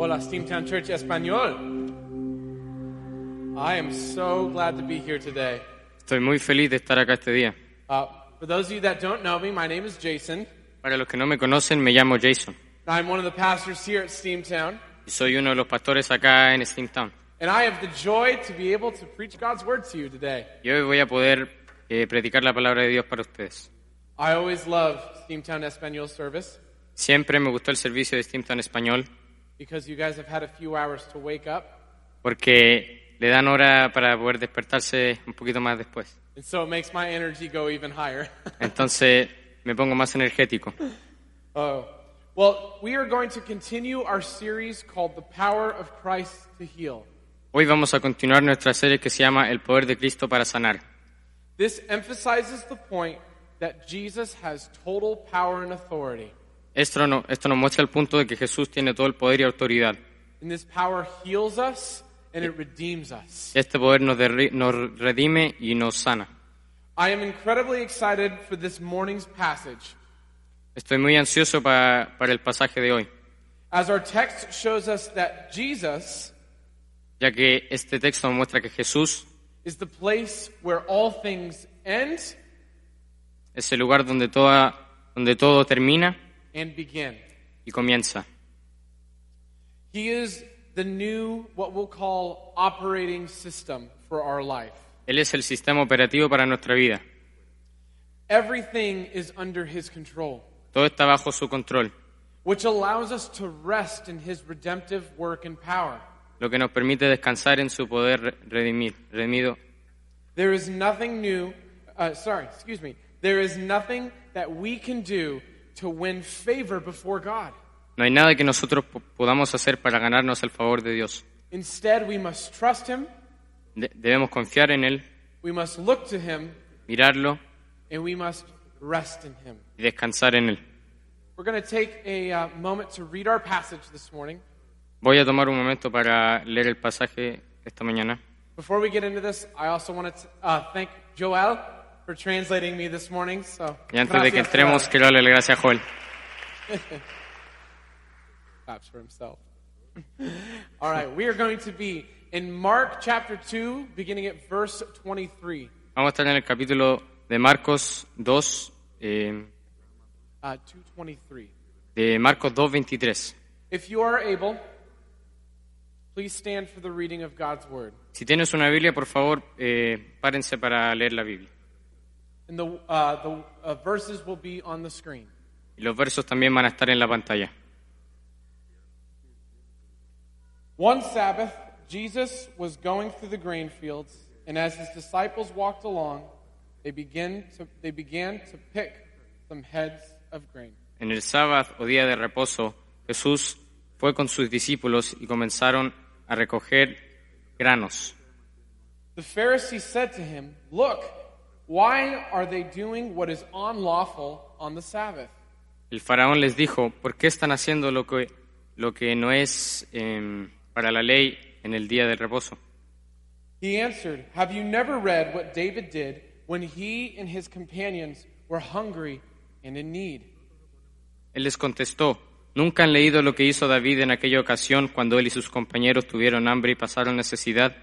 Hola, Steamtown Church Español. I am so glad to be here today. Estoy muy feliz de estar acá este día. Uh, for those of you that don't know me, my name is Jason. Para los que no me conocen, me llamo Jason I'm one of the pastors here at Steamtown, y soy uno de los pastores acá en Steamtown. and I have the joy to be able to preach God's word to you today. Y hoy voy a poder eh, predicar la palabra de Dios para ustedes. I always love Steamtown Espanol service Siempre me gustó el servicio de Steamtown español because you guys have had a few hours to wake up, porque le dan hora para poder despertarse un poquito más después. and so it makes my energy go even higher. Entonces me pongo más energético. oh. Well, we are going to continue our series called The Power of Christ to Heal. Hoy vamos a continuar nuestra serie que se llama El poder de Cristo para sanar. This emphasizes the point that Jesus has total power and authority. Esto, no- esto nos muestra el punto de que Jesús tiene todo el poder y autoridad. And this power heals us and it redeems us. Este poder nos, redime y nos sana. I am incredibly excited for this morning's passage. Estoy muy ansioso pa- para el pasaje de hoy, As our text shows us that Jesus ya que este texto nos muestra que Jesús is the place where all things end es el lugar donde, toda, donde todo termina and begin. y comienza. He is the new, what we'll call, operating system for our life. Él es el sistema operativo para nuestra vida. Everything is under His control, Todo está bajo su control, which allows us to rest in His redemptive work and power. lo que nos permite descansar en su poder redimir, redimido. There is nothing new, uh, sorry, excuse me. There is nothing that we can do to win favor before God. No hay nada que nosotros podamos hacer para ganarnos el favor de Dios. Instead, we must trust Him, De- debemos confiar en Él, we must look to Him, mirarlo and we must rest in Him. y descansar en Él. We're going to take a uh, moment to read our passage this morning. Voy a tomar un momento para leer el pasaje esta mañana. Before we get into this, I also want to uh, thank Joel for translating me this morning. So, Y antes de que entremos, quiero darle las gracias a Joel. Claps for himself. All right, we are going to be in Mark chapter 2, beginning at verse 23. Vamos a estar en el capítulo de Marcos 2, eh, Uh, 223. de Marcos 2, 23. If you are able, please stand for the reading of God's word. Si tienes una Biblia, por favor, eh, párense para leer la Biblia. And the, uh, the uh, verses will be on the screen. Y los versos también van a estar en la pantalla. One Sabbath, Jesus was going through the grain fields, and as his disciples walked along, they began to, they began to pick some heads of grain. En el sábado o día de reposo, Jesús fue con sus discípulos y comenzaron a recoger granos. The Pharisees said to him, Look, why are they doing what is unlawful on the Sabbath? El faraón les dijo, ¿por qué están haciendo lo que, lo que no es em, para la ley en el día del reposo? He answered, Have you never read what David did when he and his companions were hungry and in need? Él les contestó, ¿nunca han leído lo que hizo David en aquella ocasión cuando él y sus compañeros tuvieron hambre y pasaron necesidad?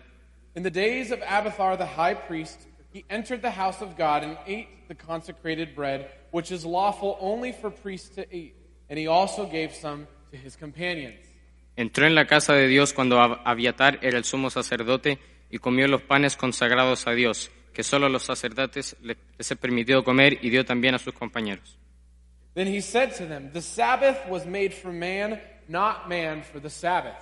In the days of Abiathar the high priest, he entered the house of God and ate the consecrated bread, which is lawful only for priests to eat, and he also gave some to his companions. Entró en la casa de Dios cuando Ab- Abiatar era el sumo sacerdote y comió los panes consagrados a Dios, que solo los sacerdotes les es permitido comer y dio también a sus compañeros. Then he said to them, The Sabbath was made for man, not man for the Sabbath.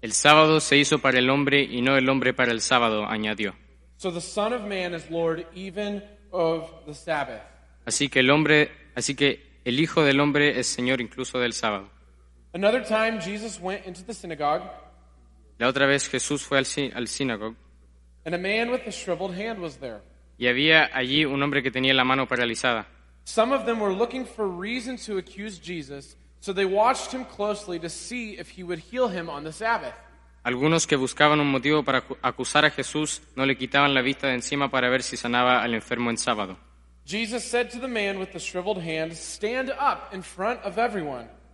El sábado se hizo para el hombre y no el hombre para el sábado, añadió. So the Son of Man is Lord even of the Sabbath. Así que el hombre, así que el Hijo del hombre es Señor incluso del sábado. Another time, Jesus went into the synagogue, La otra vez Jesús fue al, al sinagoga and a man with a shriveled hand was there. y había allí un hombre que tenía la mano paralizada. Some of them were looking for reason to accuse Jesus, so they watched him closely to see if he would heal him on the Sabbath. Algunos que buscaban un motivo para acu- acusar a Jesús no le quitaban la vista de encima para ver si sanaba al enfermo en sábado.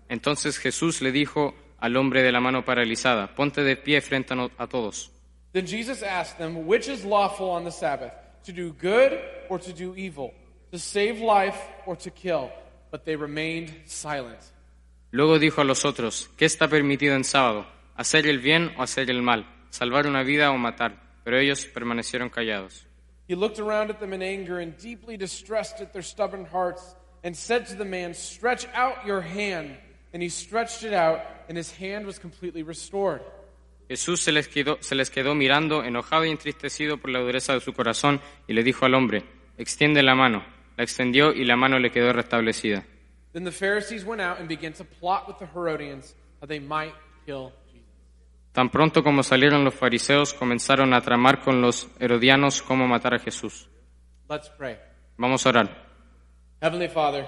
Entonces Jesús le dijo al hombre de la mano paralizada, ponte de pie frente a, todos. Then Jesus asked them, Which is lawful on the Sabbath, to do good or to do evil, to save life or to kill? But they remained silent. Luego dijo a los otros, ¿qué está permitido en sábado? ¿Hacer el bien o hacer el mal? ¿Salvar una vida o matar? Pero ellos permanecieron callados. He looked around at them in anger and deeply distressed at their stubborn hearts, and said to the man, Stretch out your hand. And he stretched it out, and his hand was completely restored. Jesús se les, quedó, se les quedó mirando, enojado y entristecido por la dureza de su corazón, y le dijo al hombre, extiende la mano. La extendió y la mano le quedó restablecida. Then the Pharisees went out and began to plot with the Herodians how they might kill. Tan pronto como salieron los fariseos, comenzaron a tramar con los herodianos cómo matar a Jesús. Let's pray. Vamos a orar. Heavenly Father,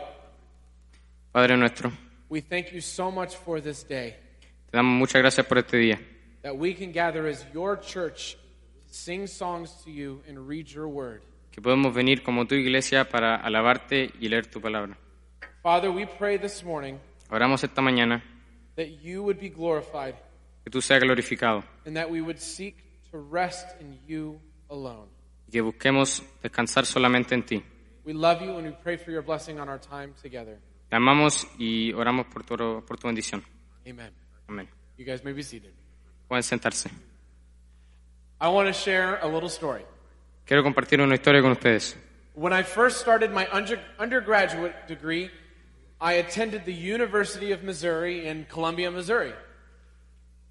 Padre nuestro, we thank you so much for this day te damos muchas gracias por este día, that we can gather as your church, sing songs to you, and read your word. que podemos venir como tu iglesia para alabarte y leer tu palabra. Father, we pray this morning Oramos esta mañana that you would be glorified que tú seas glorificado and that we would seek to rest in you alone. y que busquemos descansar solamente en ti. We love you and we pray for your blessing on our time together. Te amamos y oramos por tu, por tu bendición. Amen. Amén. You guys may be seated. Pueden sentarse. I want to share a little story. Quiero compartir una historia con ustedes. When I first started my under, undergraduate degree, I attended the University of Missouri in Columbia, Missouri.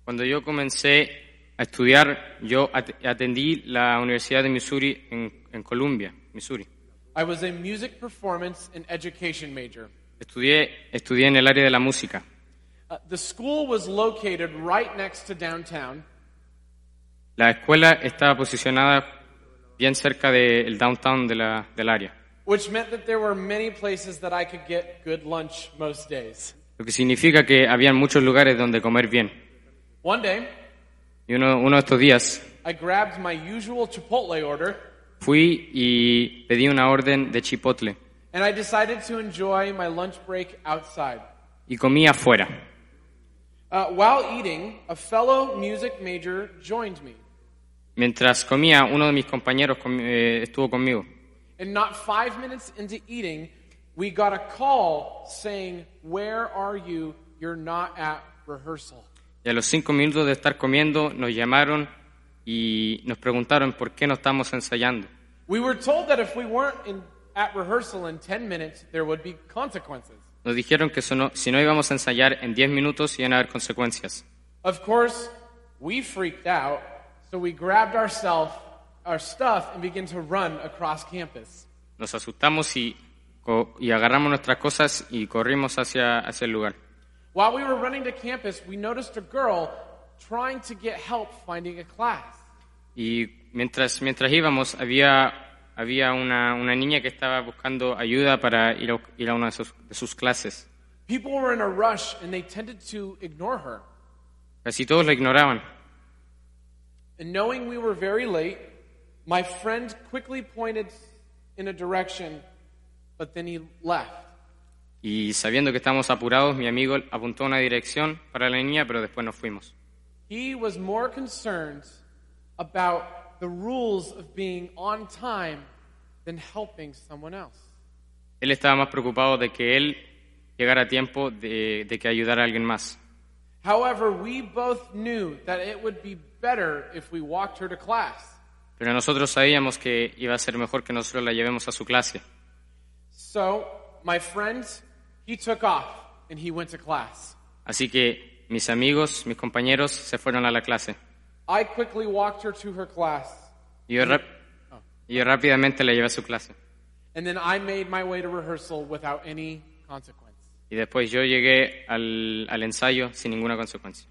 Cuando yo comencé a estudiar, yo at- atendí la Universidad de Missouri en, en Columbia, Missouri. I was a music performance and education major. Estudié, estudié en el área de la música. Uh, the school was located right next to downtown, La escuela estaba posicionada bien cerca del downtown de la- del área, which meant that there were many places that I could get good lunch most days. lo que significa que había muchos lugares donde comer bien. One day, Y uno, uno de estos días I grabbed my usual Chipotle order fui y pedí una orden de chipotle and I decided to enjoy my lunch break outside. y comí afuera. Uh, while eating, a fellow music major joined me. Mientras comía, uno de mis compañeros comi- eh, estuvo conmigo. And not five minutes into eating, we got a call saying, Where are you? You're not at rehearsal. Y a los cinco minutos de estar comiendo, nos llamaron y nos preguntaron por qué no estamos ensayando. We were told that if we weren't in, at rehearsal in 10 minutes, there would be consequences. Nos dijeron que si no íbamos a ensayar en 10 minutos iban a haber consecuencias. Of course, we freaked out, so we grabbed ourself, our stuff and began to run across campus. Nos asustamos y, y agarramos nuestras cosas y corrimos hacia, hacia el lugar. While we were running to campus, we noticed a girl trying to get help finding a class. Y mientras, mientras íbamos, había, había una, una niña que estaba buscando ayuda para ir a, ir a una de sus, de sus clases. People were in a rush and they tended to ignore her. Casi todos la ignoraban. And knowing we were very late, my friend quickly pointed in a direction, but then he left. Y sabiendo que estábamos apurados, mi amigo apuntó una dirección para la niña, pero después nos fuimos. He was more concerned about the rules of being on time than helping someone else. Él estaba más preocupado de que él llegara a tiempo de, de que ayudara a alguien más. However, we both knew that it would be better if we walked her to class. Pero nosotros sabíamos que iba a ser mejor que nosotros la llevemos a su clase. So, my friend, he took off and he went to class. Así que mis amigos, mis compañeros se fueron a la clase. I quickly walked her to her class, Y yo, rap- y yo rápidamente la llevé a su clase. and then I made my way to rehearsal without any consequence. Y después yo llegué al, al ensayo sin ninguna consecuencia.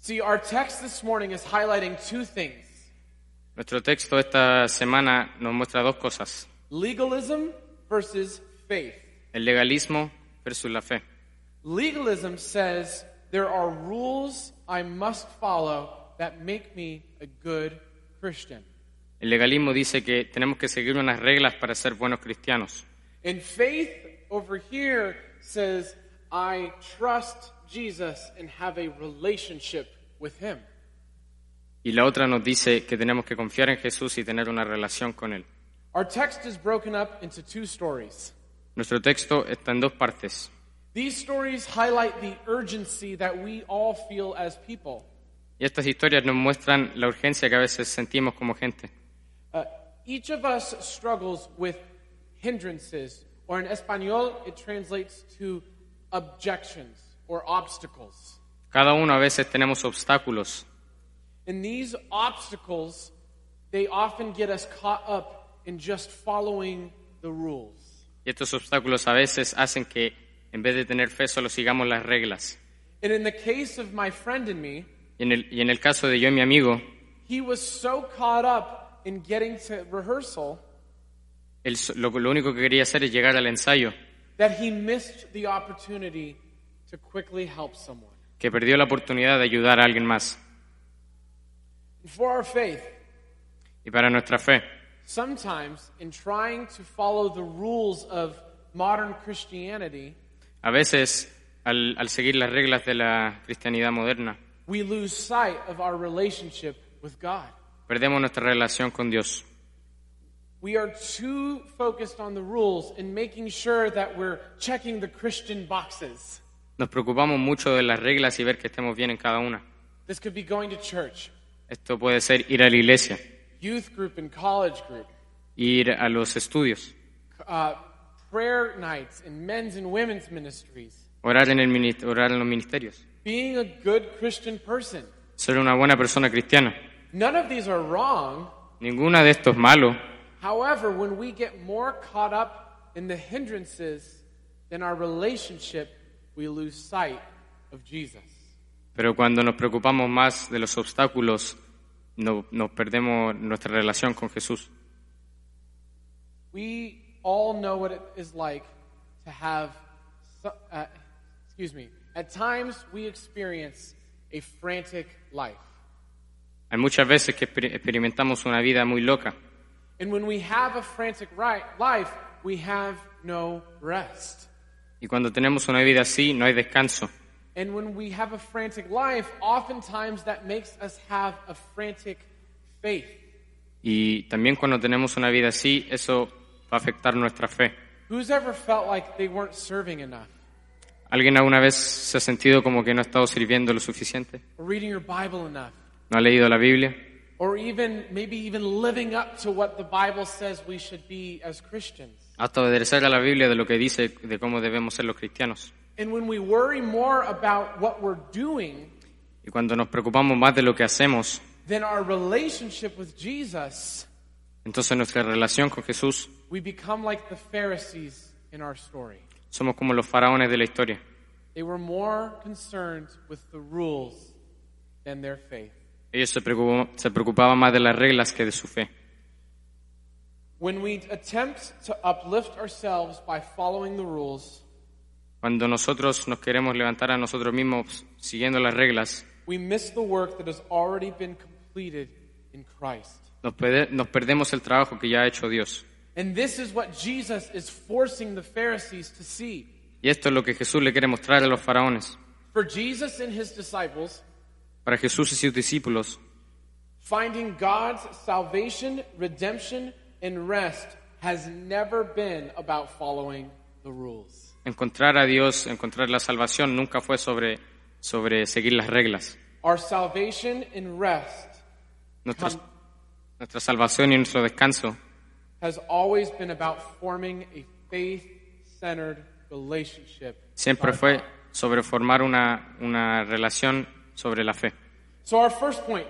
See, our text this morning is highlighting two things Nuestro texto esta semana nos muestra dos cosas. legalism versus faith. El legalismo versus la fe. Legalism says there are rules I must follow that make me a good Christian. El legalismo dice que tenemos que seguir unas reglas para ser buenos cristianos. And faith over here says I trust Jesus and have a relationship with him. Y la otra nos dice que tenemos que confiar en Jesús y tener una relación con Él. Our text is broken up into two stories. Nuestro texto está en dos partes. These stories highlight the urgency that we all feel as people. Y estas historias nos muestran la urgencia que a veces sentimos como gente. Uh, each of us struggles with hindrances, or in Espanol, it translates to objections or obstacles. Cada uno a veces tenemos obstáculos And these obstacles, they often get us caught up in just following the rules. Y estos obstáculos a veces hacen que en vez de tener fe solo sigamos las reglas. And in the case of my friend and me, Y en el, y en el caso de yo y mi amigo, he was so caught up in getting to rehearsal él so- lo, lo único que quería hacer es llegar al ensayo, that he missed the opportunity to quickly help someone. que perdió la oportunidad de ayudar a alguien más. And for our faith, Y para nuestra fe, sometimes in trying to follow the rules of modern Christianity, a veces al, al seguir las reglas de la cristianidad moderna, we lose sight of our relationship with God. perdemos nuestra relación con Dios. We are too focused on the rules and making sure that we're checking the Christian boxes. Nos preocupamos mucho de las reglas y ver que estemos bien en cada una. This could be going to church, Esto puede ser ir a la iglesia, youth group and college group, ir a los estudios, uh, prayer nights in men's and women's ministries, orar en, el, orar en los ministerios, being a good Christian person. ser una buena persona cristiana. None of these are wrong. Ninguna de estos es malo, However, when we get more caught up in the hindrances than our relationship, we lose sight of Jesus. pero cuando nos preocupamos más de los obstáculos, no- nos perdemos nuestra relación con Jesús. We all know what it is like to have, uh, excuse me, at times we experience a frantic life. Hay muchas veces que exper- experimentamos una vida muy loca And when we have a frantic life, we have no rest. y cuando tenemos una vida así no hay descanso. And when we have a frantic life, oftentimes that makes us have a frantic faith. Y también cuando tenemos una vida así, eso va a afectar nuestra fe. Who's ever felt like they weren't serving enough? ¿Alguien alguna vez se ha sentido como que no ha estado sirviendo lo suficiente? Or reading your Bible enough? ¿No ha leído la Biblia? Or even, maybe even living up to what the Bible says we should be as Christians? Hasta obedecer a la Biblia de lo que dice de cómo debemos ser los cristianos. And when we worry more about what we're doing Y cuando nos preocupamos más de lo que hacemos, than our relationship with Jesus, entonces nuestra relación con Jesús we become like the Pharisees in our story. somos como los faraones de la historia. They were more concerned with the rules than their faith. Ellos se se preocupaban más de las reglas que de su fe. When we attempt to uplift ourselves by following the rules, Cuando nosotros nos queremos levantar a nosotros mismos siguiendo las reglas, we miss the work that has already been completed in Christ. nos, perde- nos perdemos el trabajo que ya ha hecho Dios. And this is what Jesus is forcing the Pharisees to see. Y esto es lo que Jesús le quiere mostrar a los faraones. For Jesus and his disciples, Para Jesús y sus discípulos, finding God's salvation, redemption, and rest has never been about following the rules. Encontrar a Dios, encontrar la salvación nunca fue sobre, sobre seguir las reglas. Our salvation and rest Nuestra, nuestra salvación y nuestro descanso has always been about forming a faith centered relationship. siempre fue sobre formar una, una relación sobre la fe. So, our first point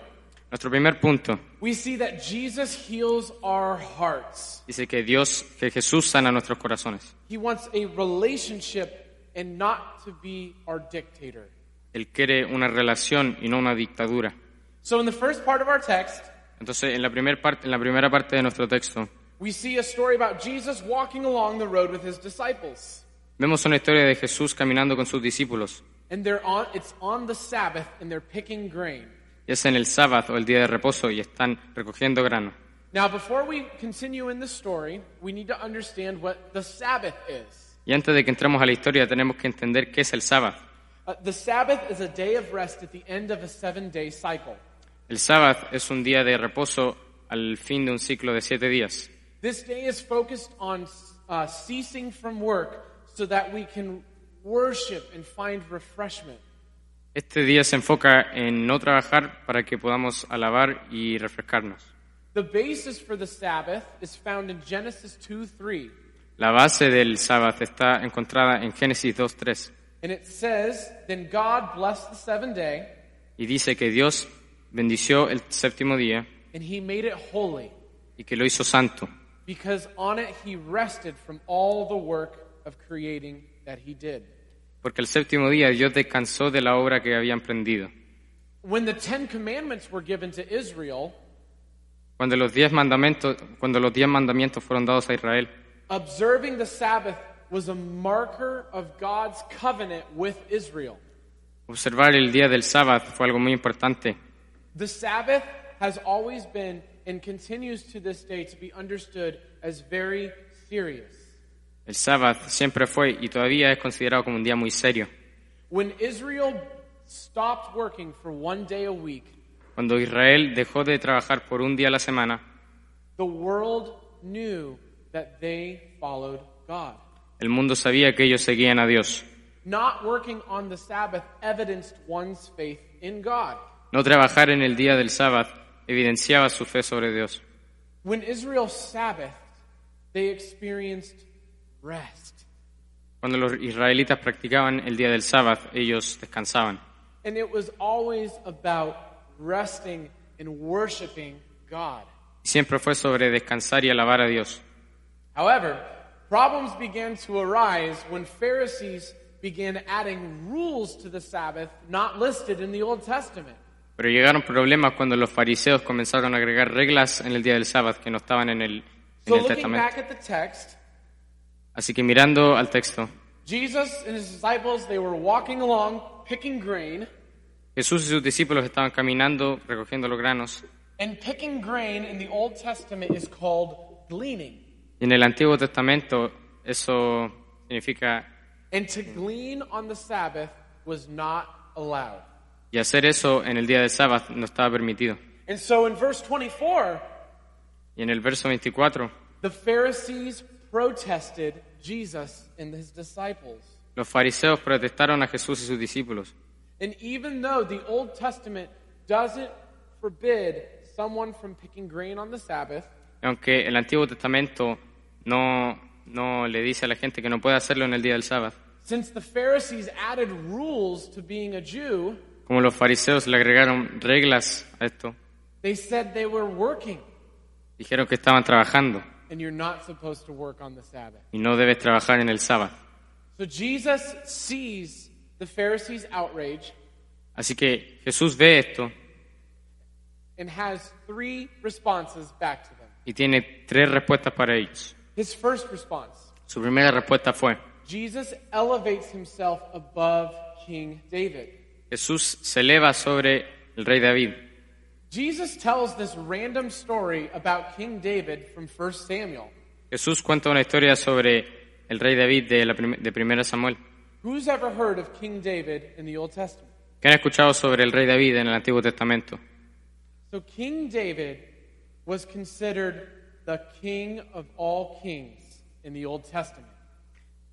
Nuestro primer punto we see that Jesus heals our hearts. dice que Dios, que Jesús sana nuestros corazones. He wants a relationship and not to be our dictator. Él quiere una relación y no una dictadura. So, in the first part of our text, Entonces, en la, primer parte, en la primera parte de nuestro texto, we see a story about Jesus walking along the road with his disciples. vemos una historia de Jesús caminando con sus discípulos. And they're on, it's on the Sabbath and they're picking grain. Y es en el sábado o el día de reposo y están recogiendo grano. Now, before we continue in the story, we need to understand what the Sabbath is. Y antes de que entremos a la historia, tenemos que entender qué es el sábado. Uh, the Sabbath is a day of rest at the end of a seven day cycle. El sábado es un día de reposo al fin de un ciclo de siete días. This day is focused on uh, ceasing from work so that we can worship and find refreshment. Este día se enfoca en no trabajar para que podamos alabar y refrescarnos. The basis for the Sabbath is found in Genesis 2 3. La base del sábado está encontrada en Génesis 2.3 And it says, Then God blessed the seventh day, y dice que Dios bendició el séptimo día and he made it holy, y que lo hizo santo, because on it he rested from all the work of creating that he did. Porque el séptimo día Dios descansó de la obra que había emprendido. When the Ten Commandments were given to Israel, Cuando los diez mandamientos, cuando los diez mandamientos fueron dados a Israel, observing the Sabbath was a marker of God's covenant with Israel. observar el día del sábado fue algo muy importante. The Sabbath has always been and continues to this day to be understood as very serious. El sábado siempre fue y todavía es considerado como un día muy serio. When Israel stopped working for one day a week, Cuando Israel dejó de trabajar por un día a la semana, the world knew that they followed God. el mundo sabía que ellos seguían a Dios. Not working on the Sabbath evidenced one's faith in God. No trabajar en el día del sábado evidenciaba su fe sobre Dios. When Israel Sabbathed, they experienced. Cuando los israelitas practicaban el día del sábado, ellos descansaban. And it was always about resting and worshiping God. Y siempre fue sobre descansar y alabar a Dios. However, problems began to arise when Pharisees began adding rules to the Sabbath not listed in the Old Testament. Pero llegaron problemas cuando los fariseos comenzaron a agregar reglas en el día del sábado que no estaban en el, en So el looking testamento. back at the text, Así que mirando al texto, Jesus and his disciples, they were walking along picking grain, Jesús y sus discípulos estaban caminando recogiendo los granos. and picking grain in the Old Testament is called gleaning. Y en el Antiguo Testamento eso significa, And to glean on the Sabbath was not allowed. y hacer eso en el día del sábado no estaba permitido. And so in verse 24, Y en el verso 24, the Pharisees protested Jesus and his disciples. los fariseos protestaron a Jesús y sus discípulos. And even though the Old Testament doesn't forbid someone from picking grain on the Sabbath, aunque el Antiguo Testamento no, no le dice a la gente que no puede hacerlo en el día del sábado, since the Pharisees added rules to being a Jew, como los fariseos le agregaron reglas a esto, they said they were working, dijeron que estaban trabajando and you're not supposed to work on the Sabbath. y no debes trabajar en el sábado. So Jesus sees the Pharisees' outrage Así que Jesús ve esto and has three responses back to them. y tiene tres respuestas para ellos. His first response Su primera respuesta fue, Jesus elevates himself above King David. Jesús se eleva sobre el rey David. Jesus tells this random story about King David from 1 Samuel. Jesús cuenta una historia sobre el rey David de, la prim- de primera Samuel. Who's ever heard of King David in the Old Testament? ¿Qué han escuchado sobre el rey David en el Antiguo Testamento? So King David was considered the king of all kings in the Old Testament.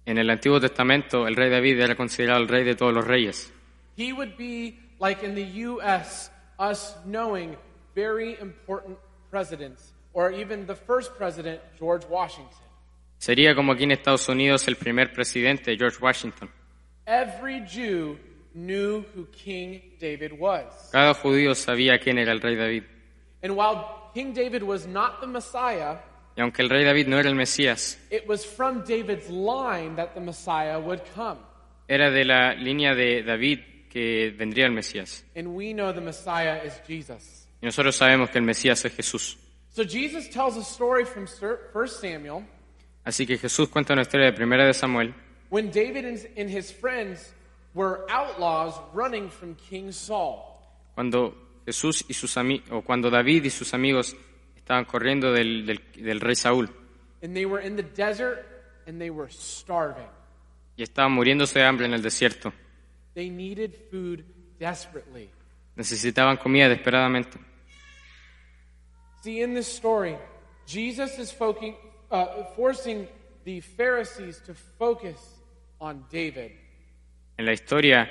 En el Antiguo Testamento el rey David era considerado el rey de todos los reyes. He would be like in the US, us knowing very important presidents, or even the first president, George Washington. Sería como aquí en Estados Unidos el primer presidente, George Washington. Every Jew knew who King David was. Cada judío sabía quién era el rey David. And while King David was not the Messiah, Y aunque el rey David no era el Mesías, it was from David's line that the Messiah would come. era de la línea de David que vendría el Mesías. And we know the Messiah is Jesus. Y nosotros sabemos que el Mesías es Jesús. So Jesus tells a story from 1 Samuel Así que Jesús cuenta una historia de primera de Samuel, when David and his friends were outlaws running from King Saul. cuando Jesús y sus o cuando David y sus amigos estaban corriendo del, del- del rey Saúl And they were in the desert and they were starving. y estaban muriéndose de hambre en el desierto. They needed food desperately. Necesitaban comida desesperadamente. See, in this story, Jesus is foking, uh, forcing the Pharisees to focus on David. En la historia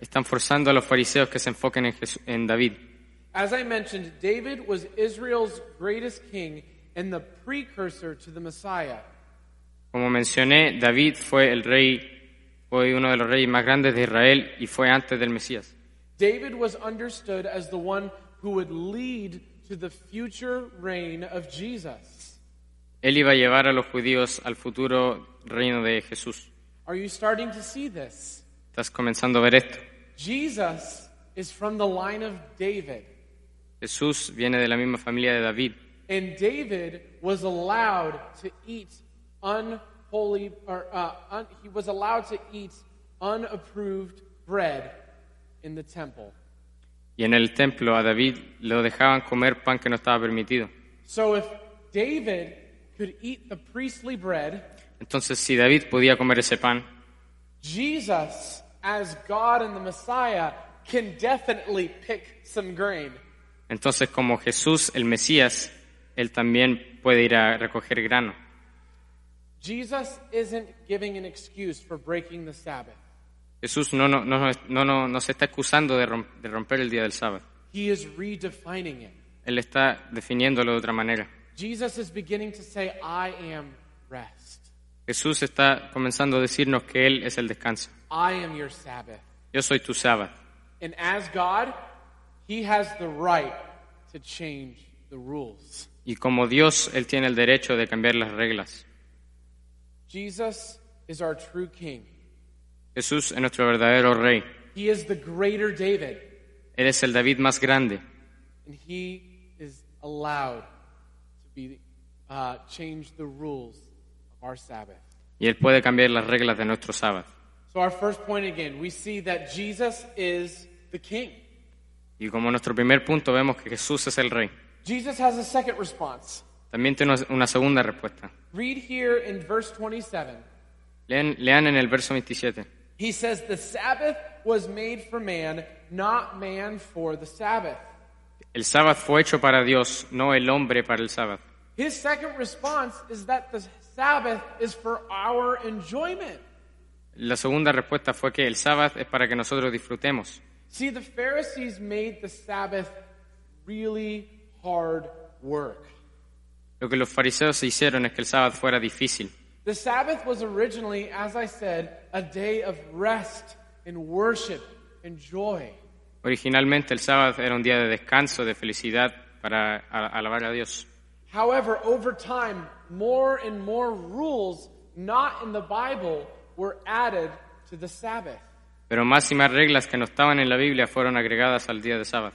están forzando a los fariseos que se enfoquen en, Jesús- en David. As I mentioned, David was Israel's greatest king and the precursor to the Messiah. Como mencioné, David fue el rey, fue uno de los reyes más grandes de Israel y fue antes del Mesías. David was understood as the one who would lead to the future reign of Jesus. Él iba a llevar a los judíos al futuro reino de Jesús. Are you starting to see this? Estás comenzando a ver esto. Jesus is from the line of David. Jesús viene de la misma familia de David. And David was allowed to eat unholy, or uh, un, he was allowed to eat unapproved bread in the temple. Y en el templo a David lo dejaban comer pan que no estaba permitido. So if David could eat the priestly bread, Entonces, si David podía comer ese pan, Jesus, as God and the Messiah, can definitely pick some grain. entonces como Jesús, el Mesías, él también puede ir a recoger grano. Jesus isn't giving an excuse for breaking the Sabbath. Jesús no, no, no, no, no, no se está excusando de romper el día del sábado. He is redefining it. Él está definiéndolo de otra manera. Jesus is beginning to say, I am rest. Jesús está comenzando a decirnos que Él es el descanso. I am your Sabbath. Yo soy tu sábado. And as God, He has the right to change the rules. Y como Dios, Él tiene el derecho de cambiar las reglas. Jesus is our true King. Jesús es nuestro verdadero rey. He is the greater David, Él es el David más grande. and He is allowed to be uh, change the rules of our Sabbath. Y Él puede cambiar las reglas de nuestro sábado. So our first point again, we see that Jesus is the King. Y como nuestro primer punto vemos que Jesús es el rey. Jesus has a second response. También tiene una- segunda respuesta. Read here in verse 27. Lean, lean en el verso 27. He says, The Sabbath was made for man, not man for the Sabbath. El sábado fue hecho para Dios, no el hombre para el sábado. His second response is that the Sabbath is for our enjoyment. La segunda respuesta fue que el sábado es para que nosotros disfrutemos. See, the Pharisees made the Sabbath really hard work. Lo que los fariseos se hicieron es que el sábado fuera difícil. The Sabbath was originally, as I said, a day of rest and worship and joy. Originalmente el sábado era un día de descanso, de felicidad para alabar a Dios. However, over time, more and more rules not in the Bible were added to the Sabbath. Pero más y más reglas que no estaban en la Biblia fueron agregadas al día de sábado.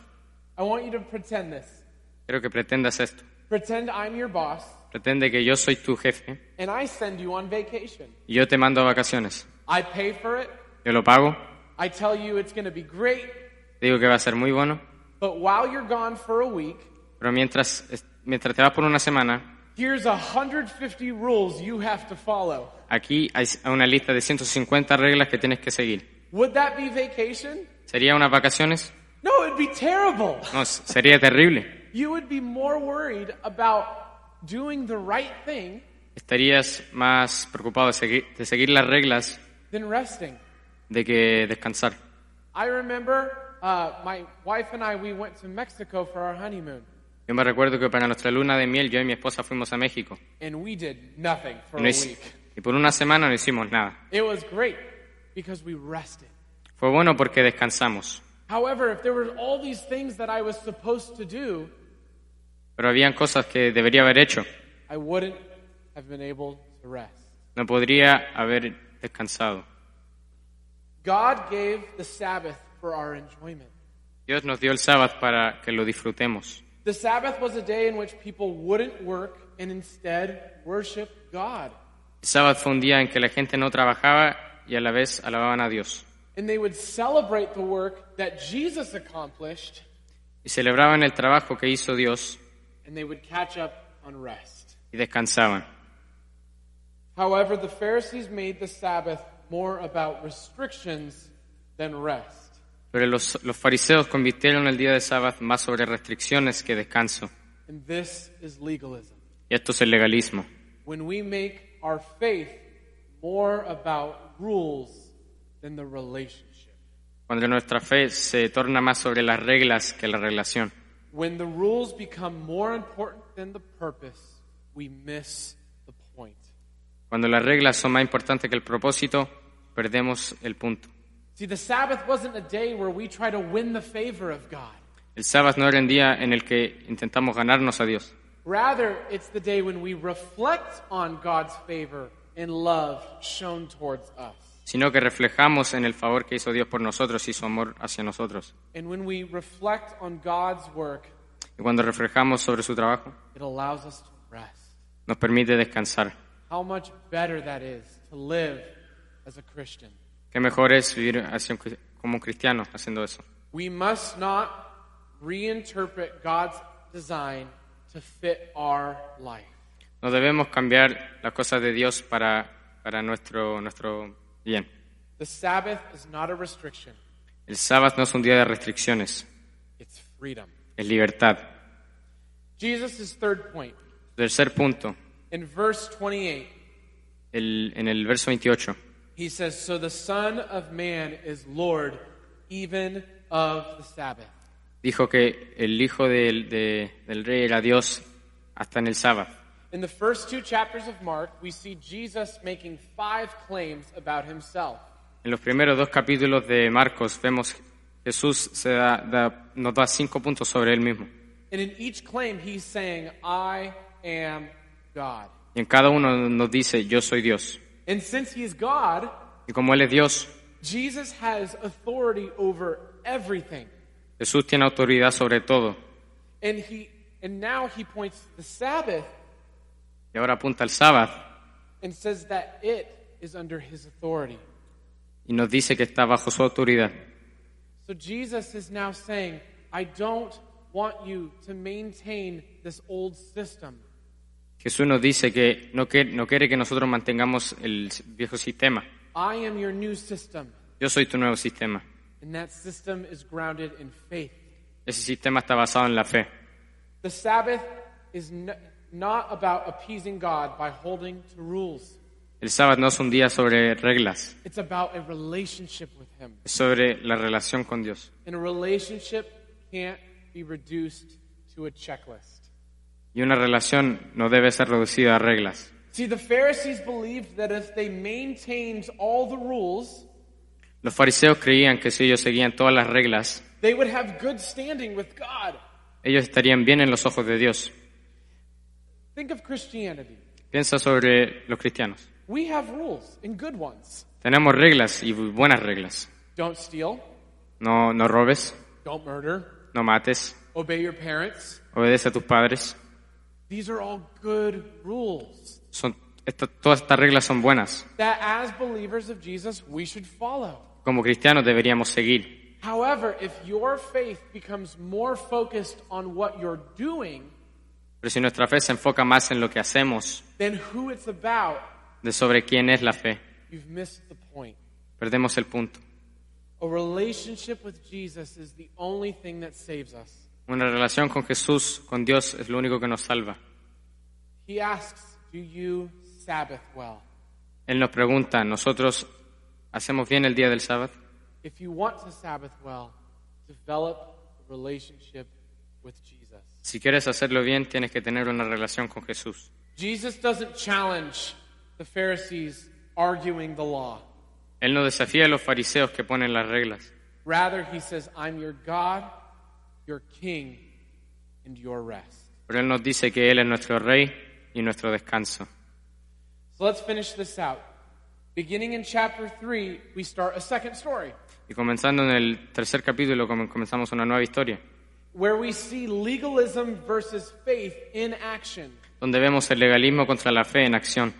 I want you to pretend this. Quiero que pretendas esto. Pretend I'm your boss Pretende que yo soy tu jefe and I send you on vacation. y yo te mando a vacaciones. I pay for it. Yo lo pago, I tell you it's going to be great. te digo que va a ser muy bueno, But while you're gone for a week, pero mientras, mientras te vas por una semana, here's 150 rules you have to follow. aquí hay una lista de 150 reglas que tienes que seguir. Would that be vacation? ¿Sería unas vacaciones? No, it'd be terrible. No, sería terrible. You would be more worried about doing the right thing Estarías más preocupado de seguir, de seguir las reglas than resting. de que descansar. I remember uh, my wife and I, we went to Mexico for our honeymoon, Yo me recuerdo que para nuestra luna de miel yo y mi esposa fuimos a México. and we did nothing for Y, a no hic- week. y por una semana no hicimos nada. It was great because we rested. Fue bueno porque descansamos. However, if there were all these things that I was supposed to do, Pero habían cosas que debería haber hecho. I wouldn't have been able to rest. No podría haber descansado. God gave the Sabbath for our enjoyment. Dios nos dio el sábado para que lo disfrutemos. The Sabbath was a day in which people wouldn't work and instead worship God. El sábado fue un día en que la gente no trabajaba y a la vez alababan a Dios. And they would celebrate the work that Jesus accomplished, Y celebraban el trabajo que hizo Dios and they would catch up on rest. y descansaban. However, the Pharisees made the Sabbath more about restrictions than rest. Pero los, los fariseos convirtieron el día de sábado más sobre restricciones que descanso. And this is legalism. Y esto es el legalismo. When we make our faith more about rules than the relationship. Cuando nuestra fe se torna más sobre las reglas que la relación. When the rules become more important than the purpose, we miss the point. Cuando las reglas son más importantes que el propósito, perdemos el punto. See, the Sabbath wasn't a day where we try to win the favor of God. El sábado no era un día en el que intentamos ganarnos a Dios, Rather, it's the day when we reflect on God's favor and love shown towards us. Sino que reflejamos en el favor que hizo Dios por nosotros y su amor hacia nosotros. And when we reflect on God's work, Y cuando reflejamos sobre su trabajo, it allows us to rest. nos permite descansar. How much better that is to live as a Christian. Qué mejor es vivir como un cristiano haciendo eso. We must not reinterpret God's design to fit our life. No debemos cambiar las cosas de Dios para, para nuestro, nuestro bien. The Sabbath is not a restriction, El sábado no es un día de restricciones, it's freedom. es libertad. Jesus' third point. Tercer punto, In verse 28, el- en el verso 28. he says, So the Son of Man is Lord even of the Sabbath. Dijo que el hijo del, de- del rey era Dios hasta en el sábado. In the first two chapters of Mark, we see Jesus making five claims about himself. En los primeros dos capítulos de Marcos vemos Jesús se da- da- nos da cinco puntos sobre él mismo. And in each claim, he's saying, I am God. Y en cada uno nos dice, yo soy Dios. And since he's God, Y como Él es Dios, Jesus has authority over everything. Jesús tiene autoridad sobre todo. And he and now he points to the Sabbath Y ahora apunta al sábado and says that it is under his authority. y nos dice que está bajo su autoridad. So Jesus is now saying, I don't want you to maintain this old system. Jesús nos dice que no, que no quiere que nosotros mantengamos el viejo sistema. I am your new system. Yo soy tu nuevo sistema. And that system is grounded in faith. Ese sistema está basado en la fe. The Sabbath is n- not about appeasing God by holding to rules. El sábado no es un día sobre reglas, It's about a relationship with Him. es sobre la relación con Dios. And a relationship can't be reduced to a checklist. Y una relación no debe ser reducida a reglas. See, the Pharisees believed that if they maintained all the rules, Los fariseos creían que si ellos seguían todas las reglas, they would have good standing with God. ellos estarían bien en los ojos de Dios. Think of Christianity. Piensa sobre los cristianos. We have rules and good ones. Tenemos reglas y buenas reglas. Don't steal, No, no robes, don't murder, no mates, obey your parents. obedece a tus padres. These are all good rules Son, esto- todas estas reglas son buenas. that as believers of Jesus we should follow. Como cristianos deberíamos seguir. However, if your faith becomes more focused on what you're doing Pero si nuestra fe se enfoca más en lo que hacemos, than who it's about, de sobre quién es la fe, you've missed the point. perdemos el punto. A relationship with Jesus is the only thing that saves us. Una relación con Jesús, con Dios, es lo único que nos salva. He asks, Do you Sabbath well? Él nos pregunta, ¿nosotros hacemos bien el día del sábado? If you want to Sabbath well, develop a relationship with Jesus. Si quieres hacerlo bien, tienes que tener una relación con Jesús. Jesus doesn't challenge the Pharisees arguing the law. Él no desafía a los fariseos que ponen las reglas. Rather, he says, I'm your God, your King, and your rest. Pero Él nos dice que Él es nuestro Rey y nuestro descanso. So let's finish this out. Beginning in chapter 3, we start a second story Y comenzando en el tercer capítulo, com- comenzamos una nueva historia, where we see legalism versus faith in action. donde vemos el legalismo contra la fe en acción.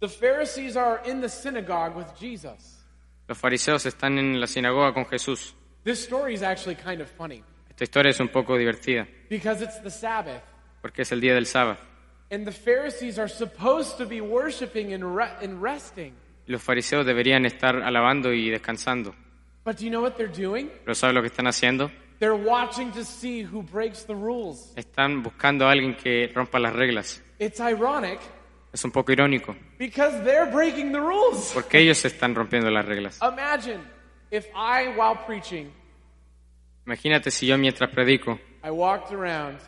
The Pharisees are in the synagogue with Jesus. Los fariseos están en la sinagoga con Jesús. This story is actually kind of funny Esta historia es un poco divertida, because it's the Sabbath. porque es el día del sábado. And the Pharisees are supposed to be worshiping and, re- and resting. Los fariseos deberían estar alabando y descansando. But do you know what they're doing? Pero ¿sabe lo que están haciendo? They're watching to see who breaks the rules. Están buscando a alguien que rompa las reglas. It's ironic Es un poco irónico, because they're breaking the rules. porque ellos están rompiendo las reglas. Imagine if I, while preaching, Imagínate si yo mientras predico I walked around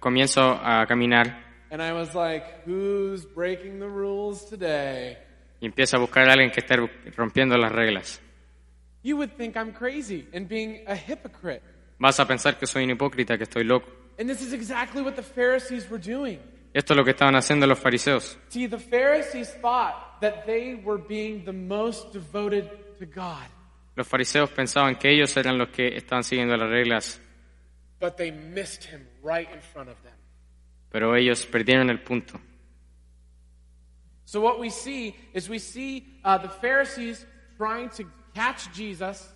comienzo a caminar and I was like, who's breaking the rules today? y empiezo a buscar a alguien que esté rompiendo las reglas. You would think I'm crazy and being a hypocrite. Vas a pensar que soy un hipócrita, que estoy loco. And this is exactly what the Pharisees were doing. Esto es lo que estaban haciendo los fariseos. See, the Pharisees thought that they were being the most devoted to God, Los fariseos pensaban que ellos eran los que estaban siguiendo las reglas, but they missed him right in front of them. pero ellos perdieron el punto. So what we see is we see uh, the Pharisees trying to catch Jesus,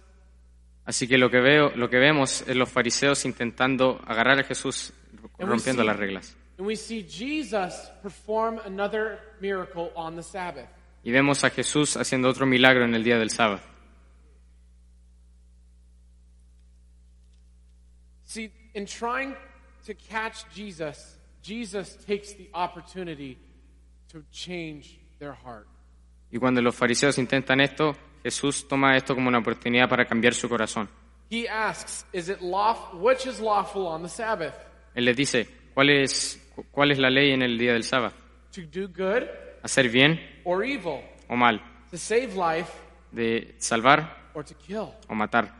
Así que lo que veo, lo que vemos es los fariseos intentando agarrar a Jesús rompiendo las reglas. and we see Jesus perform another miracle on the Sabbath. Y vemos a Jesús haciendo otro milagro en el día del sábado. See, in trying to catch Jesus, Jesus takes the opportunity to change their heart. Y cuando los fariseos intentan esto, Jesús toma esto como una oportunidad para cambiar su corazón. He asks, "Is it lawful? Which is lawful on the Sabbath? Él les dice, ¿cuál es, cuál es la ley en el día del sábado? To do good ¿Hacer bien or evil? o mal? To save life ¿De salvar or to kill?" o matar?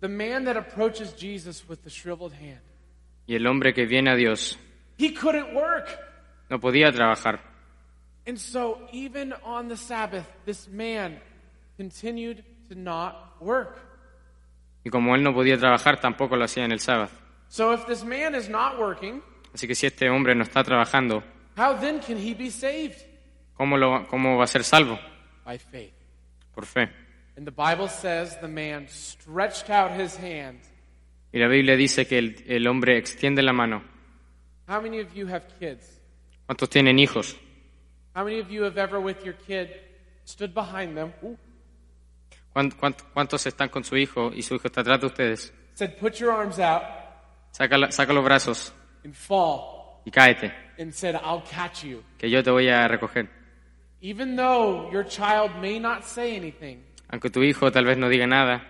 The man that approaches Jesus with the shriveled hand, Y el hombre que viene a Dios he couldn't work. no podía trabajar. And so, even on the Sabbath, this man continued to not work. Y como él no podía trabajar, tampoco lo hacía en el sábado. So, if this man is not working, Así que si este hombre no está trabajando, how then can he be saved? ¿cómo, lo, cómo va a ser salvo? By faith. Por fe. And the Bible says the man stretched out his hand. Y la Biblia dice que el, el hombre extiende la mano. How many of you have kids? ¿Cuántos tienen hijos? How many of you have ever, with your kid, stood behind them, ooh, ¿Cuán- cuánt- ¿Cuántos están con su hijo y su hijo está atrás de ustedes? said, Put your arms out Saca, la- saca los brazos and fall, y cáete, and said, I'll catch you. que yo te voy a recoger. Even though your child may not say anything, Aunque tu hijo tal vez no diga nada,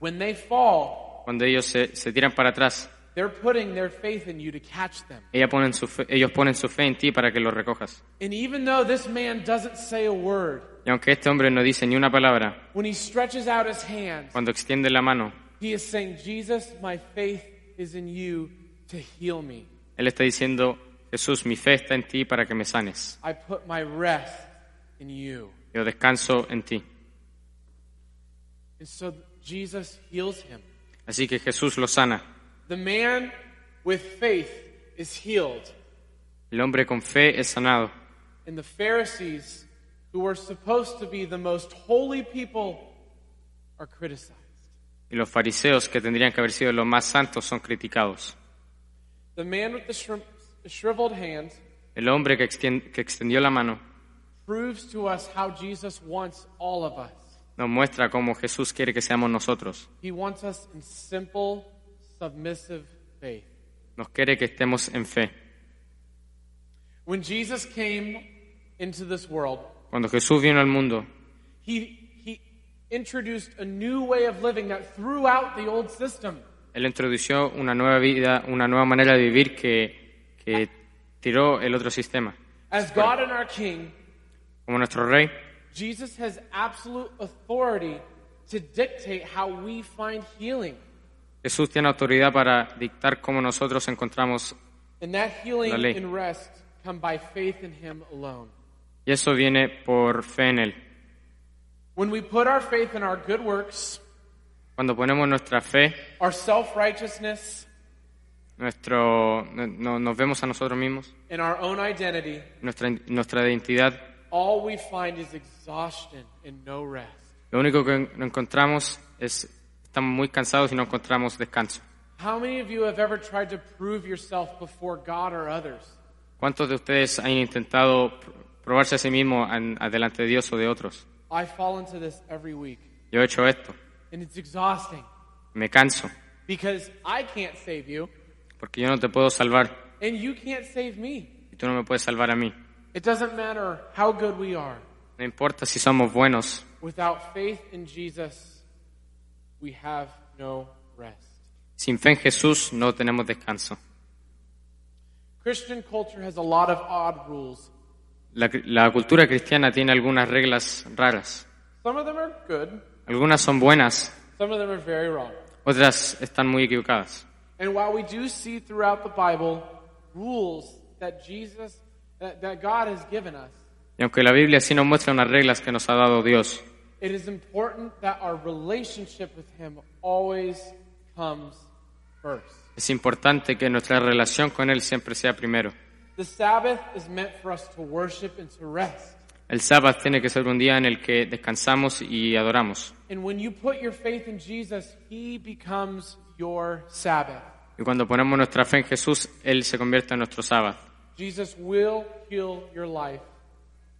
when they fall, cuando ellos se, se tiran para atrás, they're putting their faith in you to catch them. ella ponen su fe- ellos ponen su fe en ti para que los recojas. And even though this man doesn't say a word, Y aunque este hombre no dice ni una palabra, when he stretches out his hand, cuando extiende la mano, he is saying, Jesus, my faith is in you to heal me. él está diciendo, Jesús, mi fe está en ti para que me sanes. I put my rest in you. Yo descanso en ti. And so Jesus heals him. Así que Jesús lo sana. The man with faith is healed. El hombre con fe es sanado. And the Pharisees, who were supposed to be the most holy people, are criticized. Y los fariseos, que tendrían que haber sido los más santos, son criticados. The man with the shri- shriveled hand El hombre que, que extendió la mano proves to us how Jesus wants all of us. nos muestra cómo Jesús quiere que seamos nosotros. He wants us in simple. Nos quiere que estemos en fe. When Jesus came into this world, Cuando Jesús vino al mundo, he, he introduced a new way of living that threw out the old system. Él introdució una nueva vida, una nueva manera de vivir que, que tiró el otro sistema. As God and our King, Como nuestro rey, Jesus has absolute authority to dictate how we find healing. Jesús tiene autoridad para dictar cómo nosotros encontramos, And that healing La ley. and rest come by faith in Him alone. y eso viene por fe en Él. When we put our faith in our good works, Cuando ponemos nuestra fe, our self righteousness, nuestro, no- no- nos vemos a nosotros mismos, and our own identity, nuestra, nuestra identidad, all we find is exhaustion and no rest. lo único que encontramos es, estamos muy cansados y no encontramos descanso. How many of you have ever tried to prove yourself before God or others? ¿Cuántos de ustedes han intentado pr- probarse a sí mismos an- adelante de Dios o de otros? I fall into this every week. yo he hecho esto, and it's exhausting me canso, because I can't save you porque yo no te puedo salvar and you can't save me. y tú no me puedes salvar a mí. It doesn't matter how good we are. No importa si somos buenos, Without faith in Jesus, we have no rest. sin fe en Jesús no tenemos descanso. Christian culture has a lot of odd rules. La, la cultura cristiana tiene algunas reglas raras. Some of them are good, Algunas son buenas, some of them are very wrong. otras están muy equivocadas. And while we do see throughout the Bible rules that Jesus, that, that God has given us, Y aunque la Biblia sí nos muestra unas reglas que nos ha dado Dios, it is important that our relationship with Him always comes first. es importante que nuestra relación con Él siempre sea primero. The Sabbath is meant for us to worship and to rest. El sábado tiene que ser un día en el que descansamos y adoramos. And when you put your faith in Jesus, He becomes your Sabbath. Y cuando ponemos nuestra fe en Jesús, Él se convierte en nuestro sábado. Jesus will heal your life,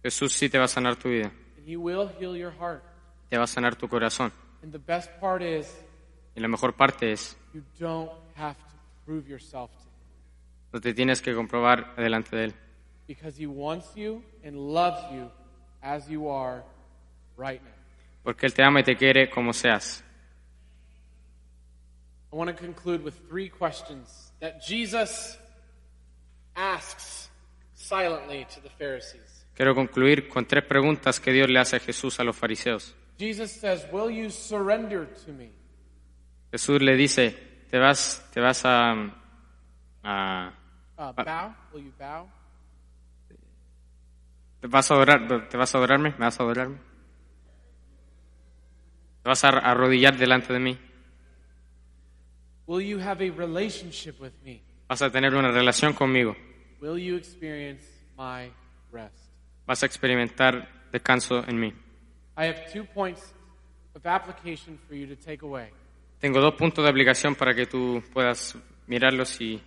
Jesús sí te va a sanar tu vida, He will heal your heart. te va a sanar tu corazón. And the best part is, Y la mejor parte es, you don't have to prove yourself to Him no te tienes que comprobar delante de Él, because He wants you and loves you as you are right now. porque Él te ama y te quiere como seas. I want to conclude with three questions that Jesus asks silently to the Pharisees. Quiero concluir con tres preguntas que Dios le hace a Jesús a los fariseos. Jesus says, Will you surrender to me? Jesús le dice, te vas, te vas a, a- Uh, bow? Will you bow? te vas a adorar, te vas a adorarme, me vas a adorarme. Te vas a arrodillar delante de mí, Will you have a relationship with me? vas a tener una relación conmigo, Will you experience my rest? Vas a experimentar descanso en mí. I have two points of application for you to take away. Tengo dos puntos de aplicación para que tú puedas mirarlos y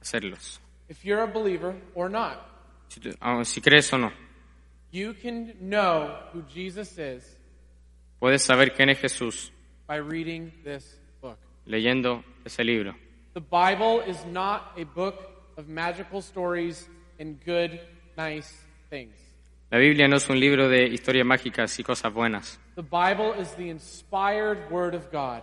hacerlos. If you're a believer or not, Si, tú- aun si crees o no, you can know who Jesus is puedes saber quién es Jesús by reading this book. leyendo ese libro. The Bible is not a book of magical stories and good, nice. La Biblia no es un libro de historias mágicas y cosas buenas. The Bible is the inspired Word of God.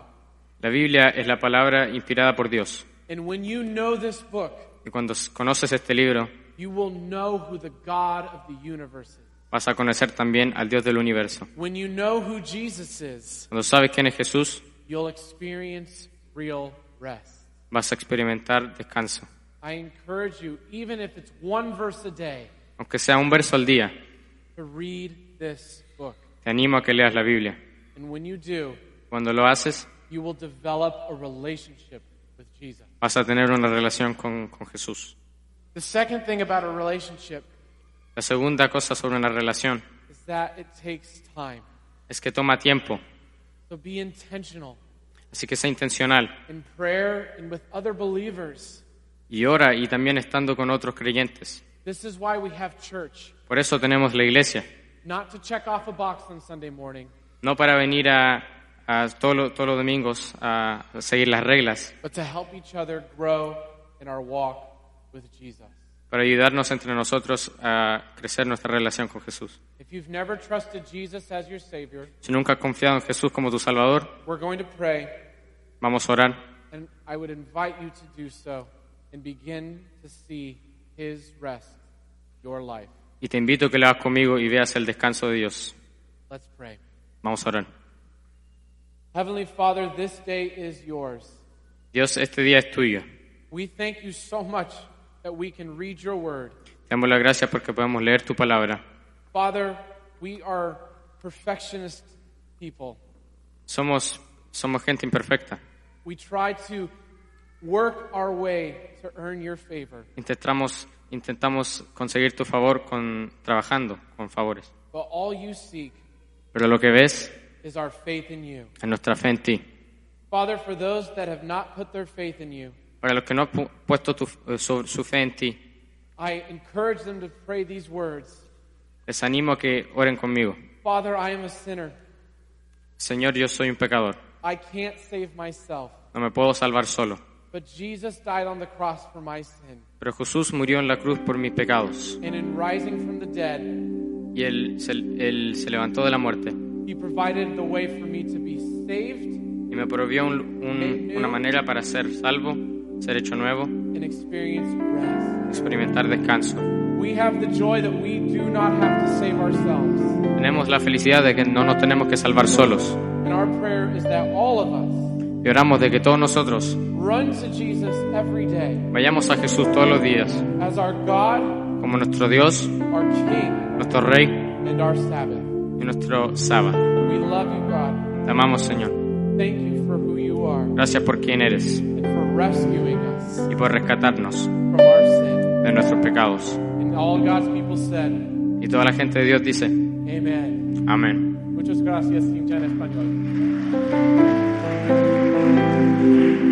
La Biblia es la palabra inspirada por Dios. And when you know this book, Y cuando conoces este libro, you will know who the God of the universe is. vas a conocer también al Dios del universo. When you know who Jesus is, Cuando sabes quién es Jesús, you'll experience real rest. vas a experimentar descanso. I encourage you, even if it's one verse a day, Aunque sea un verso al día, to read this book. te animo a que leas la Biblia. And when you do, Cuando lo haces, you will develop a relationship with Jesus. vas a tener una relación con, con Jesús. The second thing about a relationship La segunda cosa sobre una relación is that it takes time. es que toma tiempo, So be intentional así que sea intencional. in prayer and with other believers. Y ora y también estando con otros creyentes. This is why we have church, Por eso tenemos la iglesia. not to check off a box on Sunday morning, No para venir a, a todos los- todos los domingos a seguir las reglas, but to help each other grow in our walk with Jesus. para ayudarnos entre nosotros a crecer nuestra relación con Jesús. If you've never trusted Jesus as your Savior, Si nunca has confiado en Jesús como tu Salvador, we're going to pray, vamos a orar and I would invite you to do so and begin to see His rest, your life. y te invito a que lo hagas conmigo y veas el descanso de Dios. Let's pray. Vamos a orar. Heavenly Father, this day is yours. Dios, este día es tuyo. We thank you so much that we can read your word. Te damos las gracias porque podemos leer tu palabra. Father, we are perfectionist people. Somos, somos gente imperfecta. We try to work our way to earn your favor. Intentamos, intentamos conseguir tu favor con, trabajando con favores. But all you seek Pero lo que ves is our faith in you. es nuestra fe en ti. Father, for those that have not put their faith in you, Para los que no han pu- puesto tu- eh, su, su fe en ti, I encourage them to pray these words les animo a que oren conmigo. Father, I am a sinner. Señor, yo soy un pecador. I can't save myself. No me puedo salvar solo. But Jesus died on the cross for my sin. Pero Jesús murió en la cruz por mis pecados. And in rising from the dead, Y él se, él se levantó de la muerte. he provided the way for me to be saved Y me provió un- un- una manera para ser salvo, ser hecho nuevo, and experience rest. experimentar descanso. We have the joy that we do not have to save ourselves. Tenemos la felicidad de que no nos tenemos que salvar solos. Y oramos de que todos nosotros vayamos a Jesús todos los días, como nuestro Dios, nuestro Rey y nuestro sábado. We love you, God. Te amamos, Señor. Gracias por quien eres y por rescatarnos de nuestros pecados. Y toda la gente de Dios dice, amén. Muchas gracias, en español. Amen.